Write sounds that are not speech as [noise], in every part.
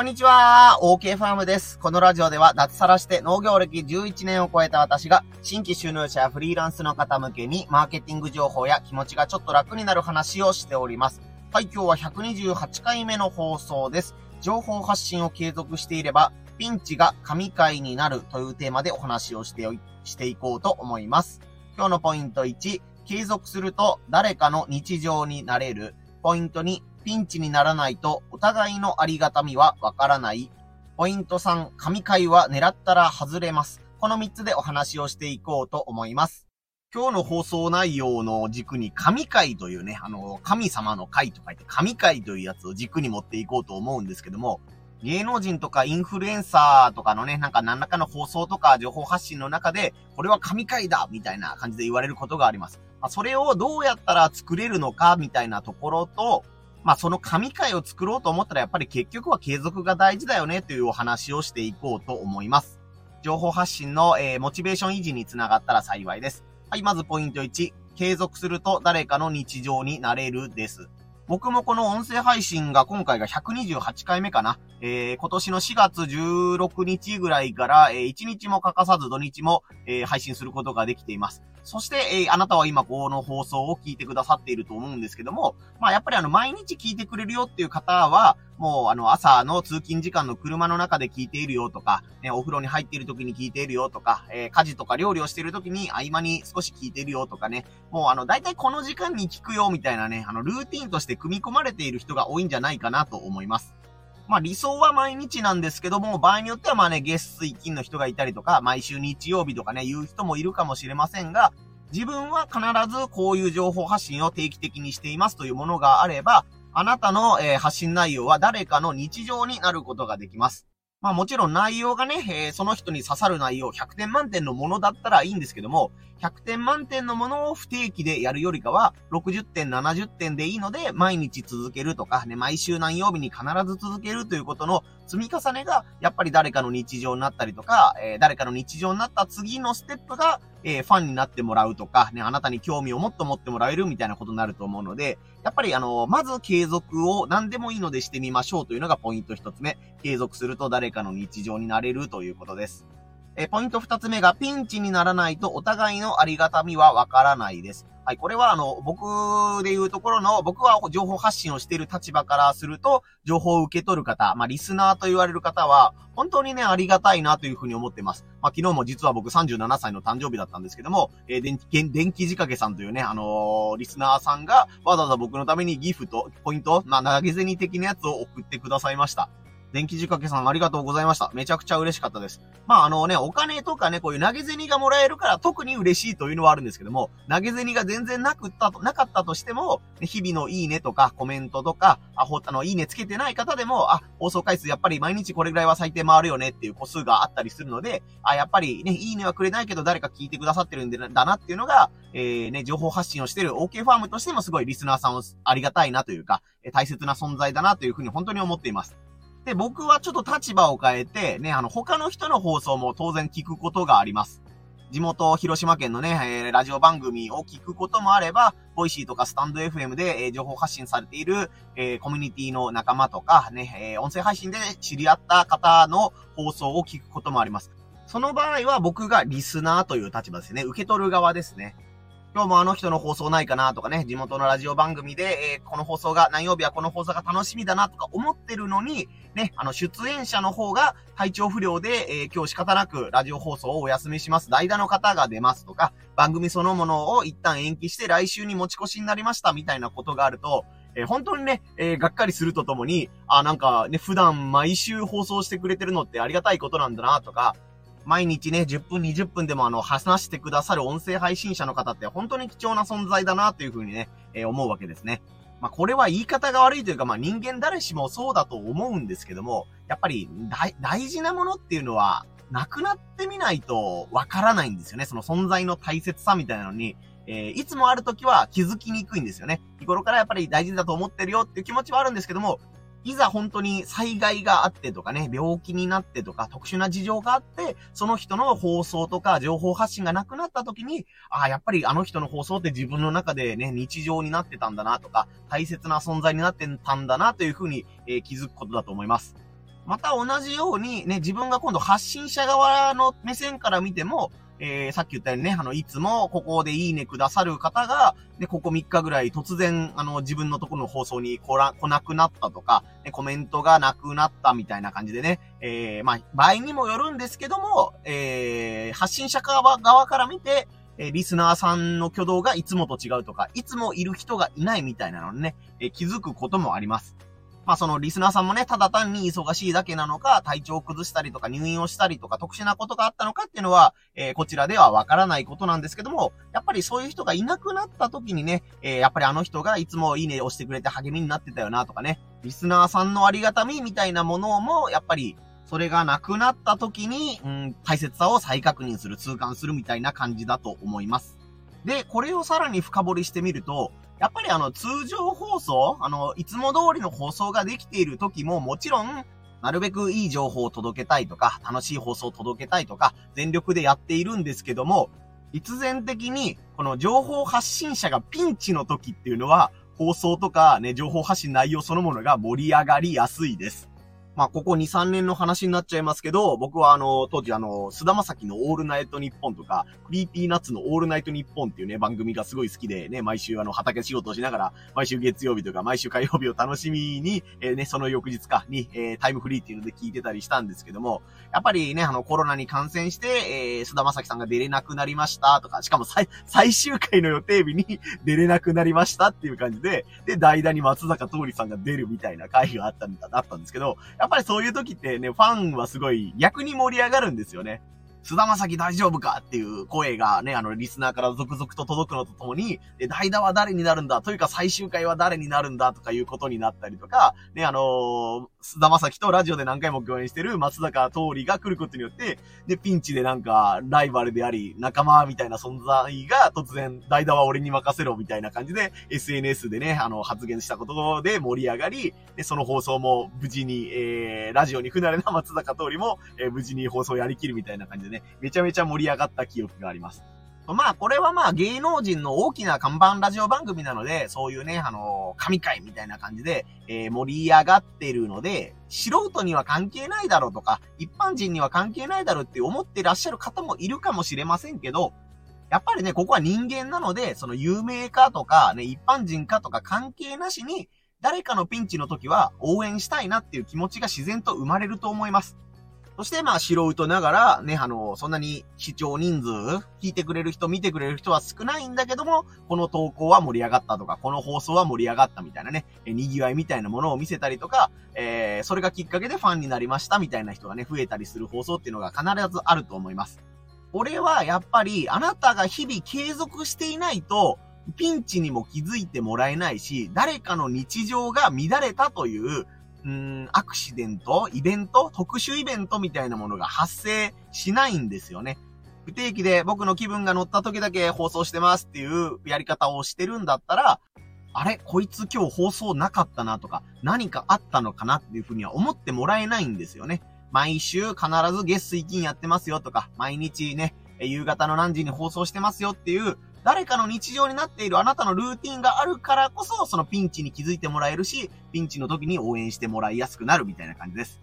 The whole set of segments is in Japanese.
こんにちは、OK ファームです。このラジオでは脱サラして農業歴11年を超えた私が新規収入者やフリーランスの方向けにマーケティング情報や気持ちがちょっと楽になる話をしております。はい、今日は128回目の放送です。情報発信を継続していれば、ピンチが神回になるというテーマでお話をしてしていこうと思います。今日のポイント1、継続すると誰かの日常になれる。ポイント2、ピンチにならないとお互いのありがたみはわからない。ポイント3、神回は狙ったら外れます。この3つでお話をしていこうと思います。今日の放送内容の軸に神回というね、あの、神様の回と書いて神回というやつを軸に持っていこうと思うんですけども、芸能人とかインフルエンサーとかのね、なんか何らかの放送とか情報発信の中で、これは神回だみたいな感じで言われることがあります。それをどうやったら作れるのかみたいなところと、まあその神回を作ろうと思ったらやっぱり結局は継続が大事だよねというお話をしていこうと思います。情報発信の、えー、モチベーション維持につながったら幸いです。はい、まずポイント1。継続すると誰かの日常になれるです。僕もこの音声配信が今回が128回目かな。えー、今年の4月16日ぐらいから、えー、1日も欠かさず土日も、えー、配信することができています。そして、えー、あなたは今この放送を聞いてくださっていると思うんですけども、まあやっぱりあの毎日聞いてくれるよっていう方は、もうあの朝の通勤時間の車の中で聞いているよとか、ね、お風呂に入っている時に聞いているよとか、えー、家事とか料理をしている時に合間に少し聞いているよとかね、もうあの大体この時間に聞くよみたいなね、あのルーティンとして組み込まれている人が多いんじゃないかなと思います。まあ理想は毎日なんですけども、場合によってはまあね、月水金の人がいたりとか、毎週日曜日とかね、言う人もいるかもしれませんが、自分は必ずこういう情報発信を定期的にしていますというものがあれば、あなたの、えー、発信内容は誰かの日常になることができます。まあもちろん内容がね、えー、その人に刺さる内容100点満点のものだったらいいんですけども、100点満点のものを不定期でやるよりかは、60点、70点でいいので、毎日続けるとか、ね、毎週何曜日に必ず続けるということの積み重ねが、やっぱり誰かの日常になったりとか、えー、誰かの日常になった次のステップが、えー、ファンになってもらうとか、ね、あなたに興味をもっと持ってもらえるみたいなことになると思うので、やっぱりあの、まず継続を何でもいいのでしてみましょうというのがポイント一つ目。継続すると誰かの日常になれるということです。えポイント二つ目が、ピンチにならないとお互いのありがたみはわからないです。はい、これはあの、僕で言うところの、僕は情報発信をしている立場からすると、情報を受け取る方、まあ、リスナーと言われる方は、本当にね、ありがたいなというふうに思ってます。まあ、昨日も実は僕37歳の誕生日だったんですけども、えー、電気、電気仕掛けさんというね、あのー、リスナーさんが、わざわざ僕のためにギフト、ポイント、まあ、投げ銭的なやつを送ってくださいました。電気仕掛けさんありがとうございました。めちゃくちゃ嬉しかったです。まああのね、お金とかね、こういう投げ銭がもらえるから特に嬉しいというのはあるんですけども、投げ銭が全然なくったと、なかったとしても、日々のいいねとかコメントとか、あ、ほ、あの、いいねつけてない方でも、あ、放送回数やっぱり毎日これぐらいは最低回るよねっていう個数があったりするので、あ、やっぱりね、いいねはくれないけど誰か聞いてくださってるんだなっていうのが、えー、ね、情報発信をしてる OK ファームとしてもすごいリスナーさんをありがたいなというか、大切な存在だなというふうに本当に思っています。で、僕はちょっと立場を変えて、ね、あの、他の人の放送も当然聞くことがあります。地元広島県のね、えー、ラジオ番組を聞くこともあれば、 Voicy とかスタンド FM で、えー、情報発信されている、えー、コミュニティの仲間とか、ね、え音声配信で知り合った方の放送を聞くこともあります。その場合は僕がリスナーという立場ですね。受け取る側ですね。今日もあの人の放送ないかなとかね、地元のラジオ番組で、えー、この放送が、何曜日はこの放送が楽しみだなとか思ってるのに、ね、あの、出演者の方が体調不良で、えー、今日仕方なくラジオ放送をお休みします。代打の方が出ますとか、番組そのものを一旦延期して来週に持ち越しになりましたみたいなことがあると、えー、本当にね、えー、がっかりするとともに、あ、なんかね、普段毎週放送してくれてるのってありがたいことなんだなとか、毎日ね、10分、20分でもあの、話してくださる音声配信者の方って本当に貴重な存在だなというふうにね、えー、思うわけですね。まあ、これは言い方が悪いというか、まあ、人間誰しもそうだと思うんですけども、やっぱり大、事なものっていうのは、なくなってみないとわからないんですよね。その存在の大切さみたいなのに、えー、いつもある時は気づきにくいんですよね。日頃からやっぱり大事だと思ってるよっていう気持ちはあるんですけども、いざ本当に災害があってとかね、病気になってとか、特殊な事情があって、その人の放送とか情報発信がなくなった時に、ああ、やっぱりあの人の放送って自分の中でね、日常になってたんだなとか、大切な存在になってたんだなというふうに、えー、気づくことだと思います。また同じようにね、自分が今度発信者側の目線から見ても、えー、さっき言ったようにね、あの、いつもここでいいねくださる方が、ね、ここ3日ぐらい突然、あの、自分のところの放送に来ら、来なくなったとか、ね、コメントがなくなったみたいな感じでね、えー、まあ、場合にもよるんですけども、えー、発信者側側から見て、えリスナーさんの挙動がいつもと違うとか、いつもいる人がいないみたいなのにね、え気づくこともあります。まあそのリスナーさんもね、ただ単に忙しいだけなのか、体調を崩したりとか入院をしたりとか特殊なことがあったのかっていうのは、えー、こちらではわからないことなんですけども、やっぱりそういう人がいなくなった時にね、えー、やっぱりあの人がいつもいいね押してくれて励みになってたよなとかね、リスナーさんのありがたみみたいなものも、やっぱり、それがなくなった時に、うん、大切さを再確認する、痛感するみたいな感じだと思います。で、これをさらに深掘りしてみると、やっぱりあの、通常放送、あの、いつも通りの放送ができている時ももちろん、なるべくいい情報を届けたいとか、楽しい放送を届けたいとか、全力でやっているんですけども、必然的に、この情報発信者がピンチの時っていうのは、放送とかね、情報発信内容そのものが盛り上がりやすいです。まあ、ここ2、3年の話になっちゃいますけど、僕はあの、当時あの、菅田将暉のオールナイトニッポンとか、 Creepy Nuts のオールナイトニッポンっていうね、番組がすごい好きでね、毎週あの、畑仕事をしながら、毎週月曜日とか毎週火曜日を楽しみに、えー、ね、その翌日かに、えー、タイムフリーっていうので聞いてたりしたんですけども、やっぱりね、あの、コロナに感染して、えー、菅田将暉さんが出れなくなりましたとか、しかも最、最終回の予定日に [laughs] 出れなくなりましたっていう感じで、で、代打に松坂桃李さんが出るみたいな回があったんだ、あったんですけど、やっぱりそういう時ってね、ファンはすごい逆に盛り上がるんですよね。菅田将暉大丈夫かっていう声がね、あの、リスナーから続々と届くのとともに、で、代打は誰になるんだ？というか最終回は誰になるんだ？とかいうことになったりとか、ね、あのー、菅田将暉とラジオで何回も共演してる松坂桃李が来ることによって、で、ピンチでなんか、ライバルであり、仲間みたいな存在が突然、代打は俺に任せろみたいな感じで、SNS でね、あの、発言したことで盛り上がり、で、その放送も無事に、えー、ラジオに不慣れな松坂桃李も、えー、無事に放送やりきるみたいな感じでね、めちゃめちゃ盛り上がった記憶があります。まあ、これはまあ、芸能人の大きな看板ラジオ番組なので、そういうね、あの神回みたいな感じで、えー、盛り上がってるので、素人には関係ないだろうとか、一般人には関係ないだろうって思ってらっしゃる方もいるかもしれませんけど、やっぱりね、ここは人間なので、その有名かとか、ね、一般人かとか関係なしに、誰かのピンチの時は応援したいなっていう気持ちが自然と生まれると思います。そしてまあ素人ながら、ね、あの、そんなに視聴人数、聞いてくれる人、見てくれる人は少ないんだけども、この投稿は盛り上がったとか、この放送は盛り上がったみたいなね、え賑わいみたいなものを見せたりとか、えー、それがきっかけでファンになりましたみたいな人がね、増えたりする放送っていうのが必ずあると思います。俺はやっぱり、あなたが日々継続していないと、ピンチにも気づいてもらえないし、誰かの日常が乱れたという、うん、アクシデント、イベント、特殊イベントみたいなものが発生しないんですよね。不定期で僕の気分が乗った時だけ放送してますっていうやり方をしてるんだったら、あれ？こいつ今日放送なかったなとか、何かあったのかなっていうふうには思ってもらえないんですよね。毎週必ず月水金やってますよとか、毎日ね、夕方の何時に放送してますよっていう誰かの日常になっているあなたのルーティンがあるからこそ、そのピンチに気づいてもらえるし、ピンチの時に応援してもらいやすくなるみたいな感じです。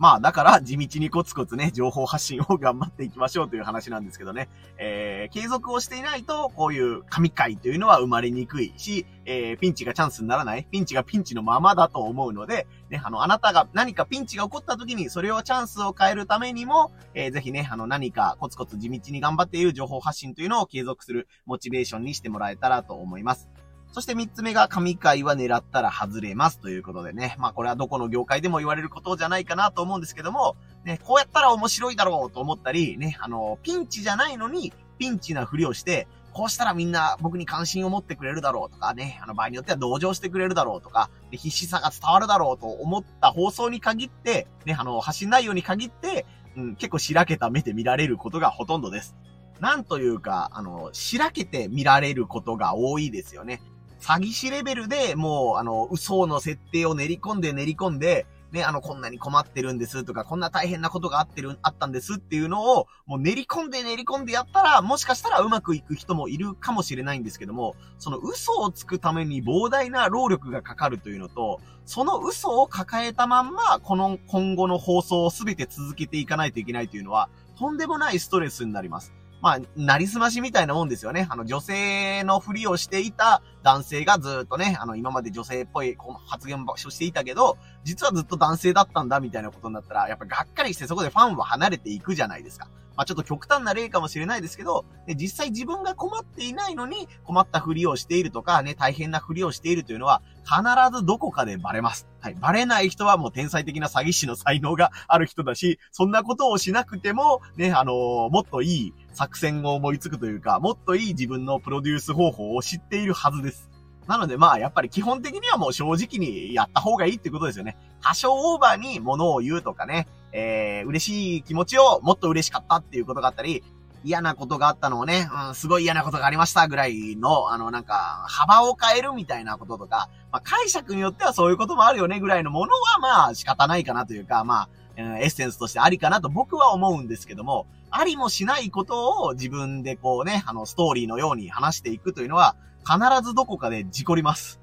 まあ、だから地道にコツコツね、情報発信を頑張っていきましょうという話なんですけどね。えー、継続をしていないと、こういう神回というのは生まれにくいし、えー、ピンチがチャンスにならない、ピンチがピンチのままだと思うので、ね、あの、あなたが何かピンチが起こった時に、それをチャンスを変えるためにも、えー、ぜひね、あの、何かコツコツ地道に頑張っている情報発信というのを継続するモチベーションにしてもらえたらと思います。そして三つ目が神回は狙ったら外れますということでね。まあこれはどこの業界でも言われることじゃないかなと思うんですけども、ね、こうやったら面白いだろうと思ったり、ね、あの、ピンチじゃないのに、ピンチなふりをして、こうしたらみんな僕に関心を持ってくれるだろうとかね、あの場合によっては同情してくれるだろうとか、で必死さが伝わるだろうと思った放送に限って、ね、あの、発信内容に限って、うん、結構しらけた目で見られることがほとんどです。なんというか、あの、しらけて見られることが多いですよね。詐欺師レベルでもう、あの、嘘の設定を練り込んで練り込んで、ね、あの、こんなに困ってるんですとか、こんな大変なことがあってる、あったんですっていうのを、もう練り込んで練り込んでやったら、もしかしたらうまくいく人もいるかもしれないんですけども、その嘘をつくために膨大な労力がかかるというのと、その嘘を抱えたまんま、この今後の放送を全て続けていかないといけないというのは、とんでもないストレスになります。まあ、なりすましみたいなもんですよね。あの、女性のふりをしていた男性がずっとね、あの、今まで女性っぽい発言をしていたけど、実はずっと男性だったんだみたいなことになったら、やっぱがっかりしてそこでファンは離れていくじゃないですか。まあ、ちょっと極端な例かもしれないですけど、で実際自分が困っていないのに困ったふりをしているとか、ね、大変なふりをしているというのは、必ずどこかでバレます。はい。バレない人はもう天才的な詐欺師の才能がある人だし、そんなことをしなくても、ね、あのー、もっといい作戦を思いつくというか、もっといい自分のプロデュース方法を知っているはずです。なのでまあ、やっぱり基本的にはもう正直にやった方がいいってことですよね。多少オーバーに物を言うとかね、えー、嬉しい気持ちをもっと嬉しかったっていうことがあったり、嫌なことがあったのをね、うん、すごい嫌なことがありましたぐらいの、あの、なんか、幅を変えるみたいなこととか、まあ、解釈によってはそういうこともあるよねぐらいのものは、まあ、仕方ないかなというか、まあ、エッセンスとしてありかなと僕は思うんですけども、ありもしないことを自分でこうね、あの、ストーリーのように話していくというのは、必ずどこかで事故ります。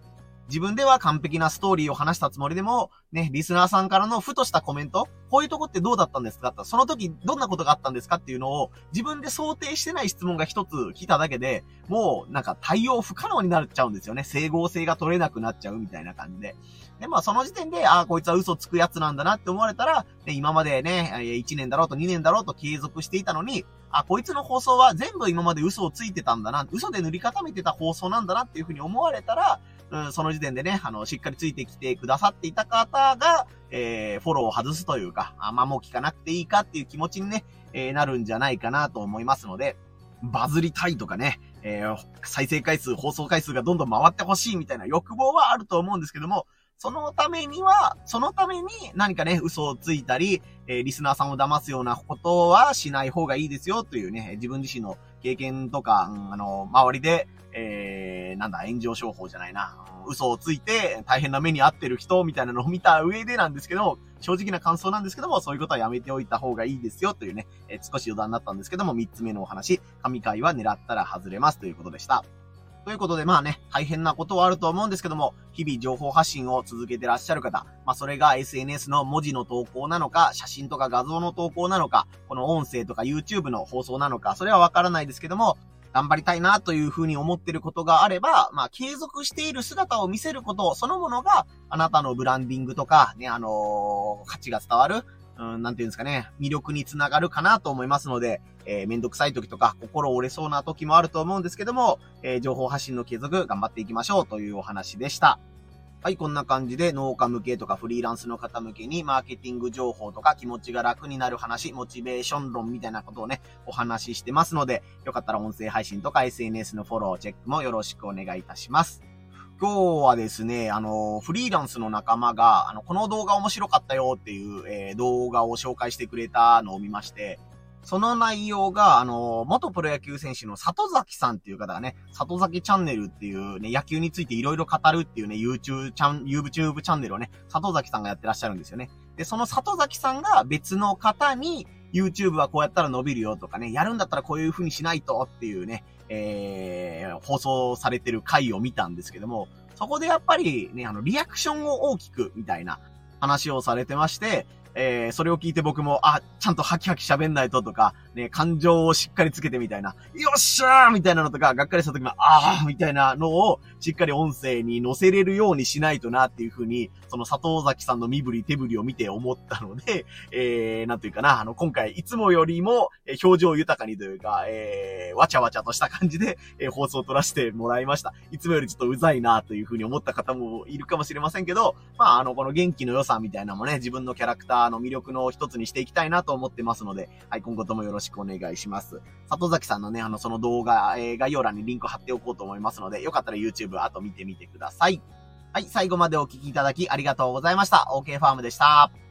自分では完璧なストーリーを話したつもりでも、ね、リスナーさんからのふとしたコメント、こういうとこってどうだったんですか？その時どんなことがあったんですかっていうのを自分で想定してない質問が一つ来ただけで、もうなんか対応不可能になっちゃうんですよね。整合性が取れなくなっちゃうみたいな感じで。で、まあその時点で、ああ、こいつは嘘つくやつなんだなって思われたら、ね、今までね、1年だろうと2年だろうと継続していたのに、あ、こいつの放送は全部今まで嘘をついてたんだな、嘘で塗り固めてた放送なんだなっていうふうに思われたら、うん、その時点でね、あの、しっかりついてきてくださっていた方が、えー、フォローを外すというか、あん、ま、もう聞かなくていいかっていう気持ちにね、えー、なるんじゃないかなと思いますので、バズりたいとかね、えー、再生回数、放送回数がどんどん回ってほしいみたいな欲望はあると思うんですけども、そのためには、そのために何かね、嘘をついたり、えー、リスナーさんを騙すようなことはしない方がいいですよというね、自分自身の経験とか、うん、あの、周りで、えー、なんだ、炎上商法じゃないな、嘘をついて大変な目に遭ってる人みたいなのを見た上でなんですけど、正直な感想なんですけども、そういうことはやめておいた方がいいですよというね、えー、少し余談になったんですけども、三つ目のお話、神回は狙ったら外れますということでした。ということで、まあね、大変なことはあると思うんですけども、日々情報発信を続けてらっしゃる方、まあそれが SNS の文字の投稿なのか、写真とか画像の投稿なのか、この音声とか YouTube の放送なのか、それはわからないですけども、頑張りたいなというふうに思ってることがあれば、まあ継続している姿を見せることそのものが、あなたのブランディングとか、ね、あのー、価値が伝わる、うん、なんていうんですかね、魅力につながるかなと思いますので、えー、めんどくさい時とか、心折れそうな時もあると思うんですけども、えー、情報発信の継続頑張っていきましょうというお話でした。はい、こんな感じで農家向けとかフリーランスの方向けにマーケティング情報とか気持ちが楽になる話、モチベーション論みたいなことをね、お話ししてますので、よかったら音声配信とか SNS のフォロー、チェックもよろしくお願いいたします。今日はですね、あの、フリーランスの仲間が、あの、この動画面白かったよっていう、えー、動画を紹介してくれたのを見まして、その内容が、あの、元プロ野球選手の里崎さんっていう方がね、里崎チャンネルっていうね、野球についていろいろ語るっていうね、YouTube チャン、YouTube チャンネルをね、里崎さんがやってらっしゃるんですよね。で、その里崎さんが別の方に、YouTube はこうやったら伸びるよとかね、やるんだったらこういう風にしないとっていうね、えー、放送されてる回を見たんですけども、そこでやっぱりね、あの、リアクションを大きく、みたいな話をされてまして、えー、それを聞いて僕も、あ、ちゃんとハキハキ喋んないととか、ね、感情をしっかりつけてみたいな、よっしゃーみたいなのとか、がっかりした時も、あーみたいなのを、しっかり音声に載せれるようにしないとなっていうふうに、その佐藤崎さんの身振り手振りを見て思ったので、[laughs] えー、なんというかな、あの、今回、いつもよりも、表情豊かにというか、えー、わちゃわちゃとした感じで、えー、放送を撮らせてもらいました。いつもよりちょっとうざいなというふうに思った方もいるかもしれませんけど、まあ、あの、この元気の良さみたいなのもね、自分のキャラクターの魅力の一つにしていきたいなと思ってますので、はい、今後ともよろしくしくお願いします。里崎さんのね、あの、その動画、えー、概要欄にリンク貼っておこうと思いますので、よかったら YouTube あと見てみてください。はい、最後までお聴きいただきありがとうございました。OK ファームでした。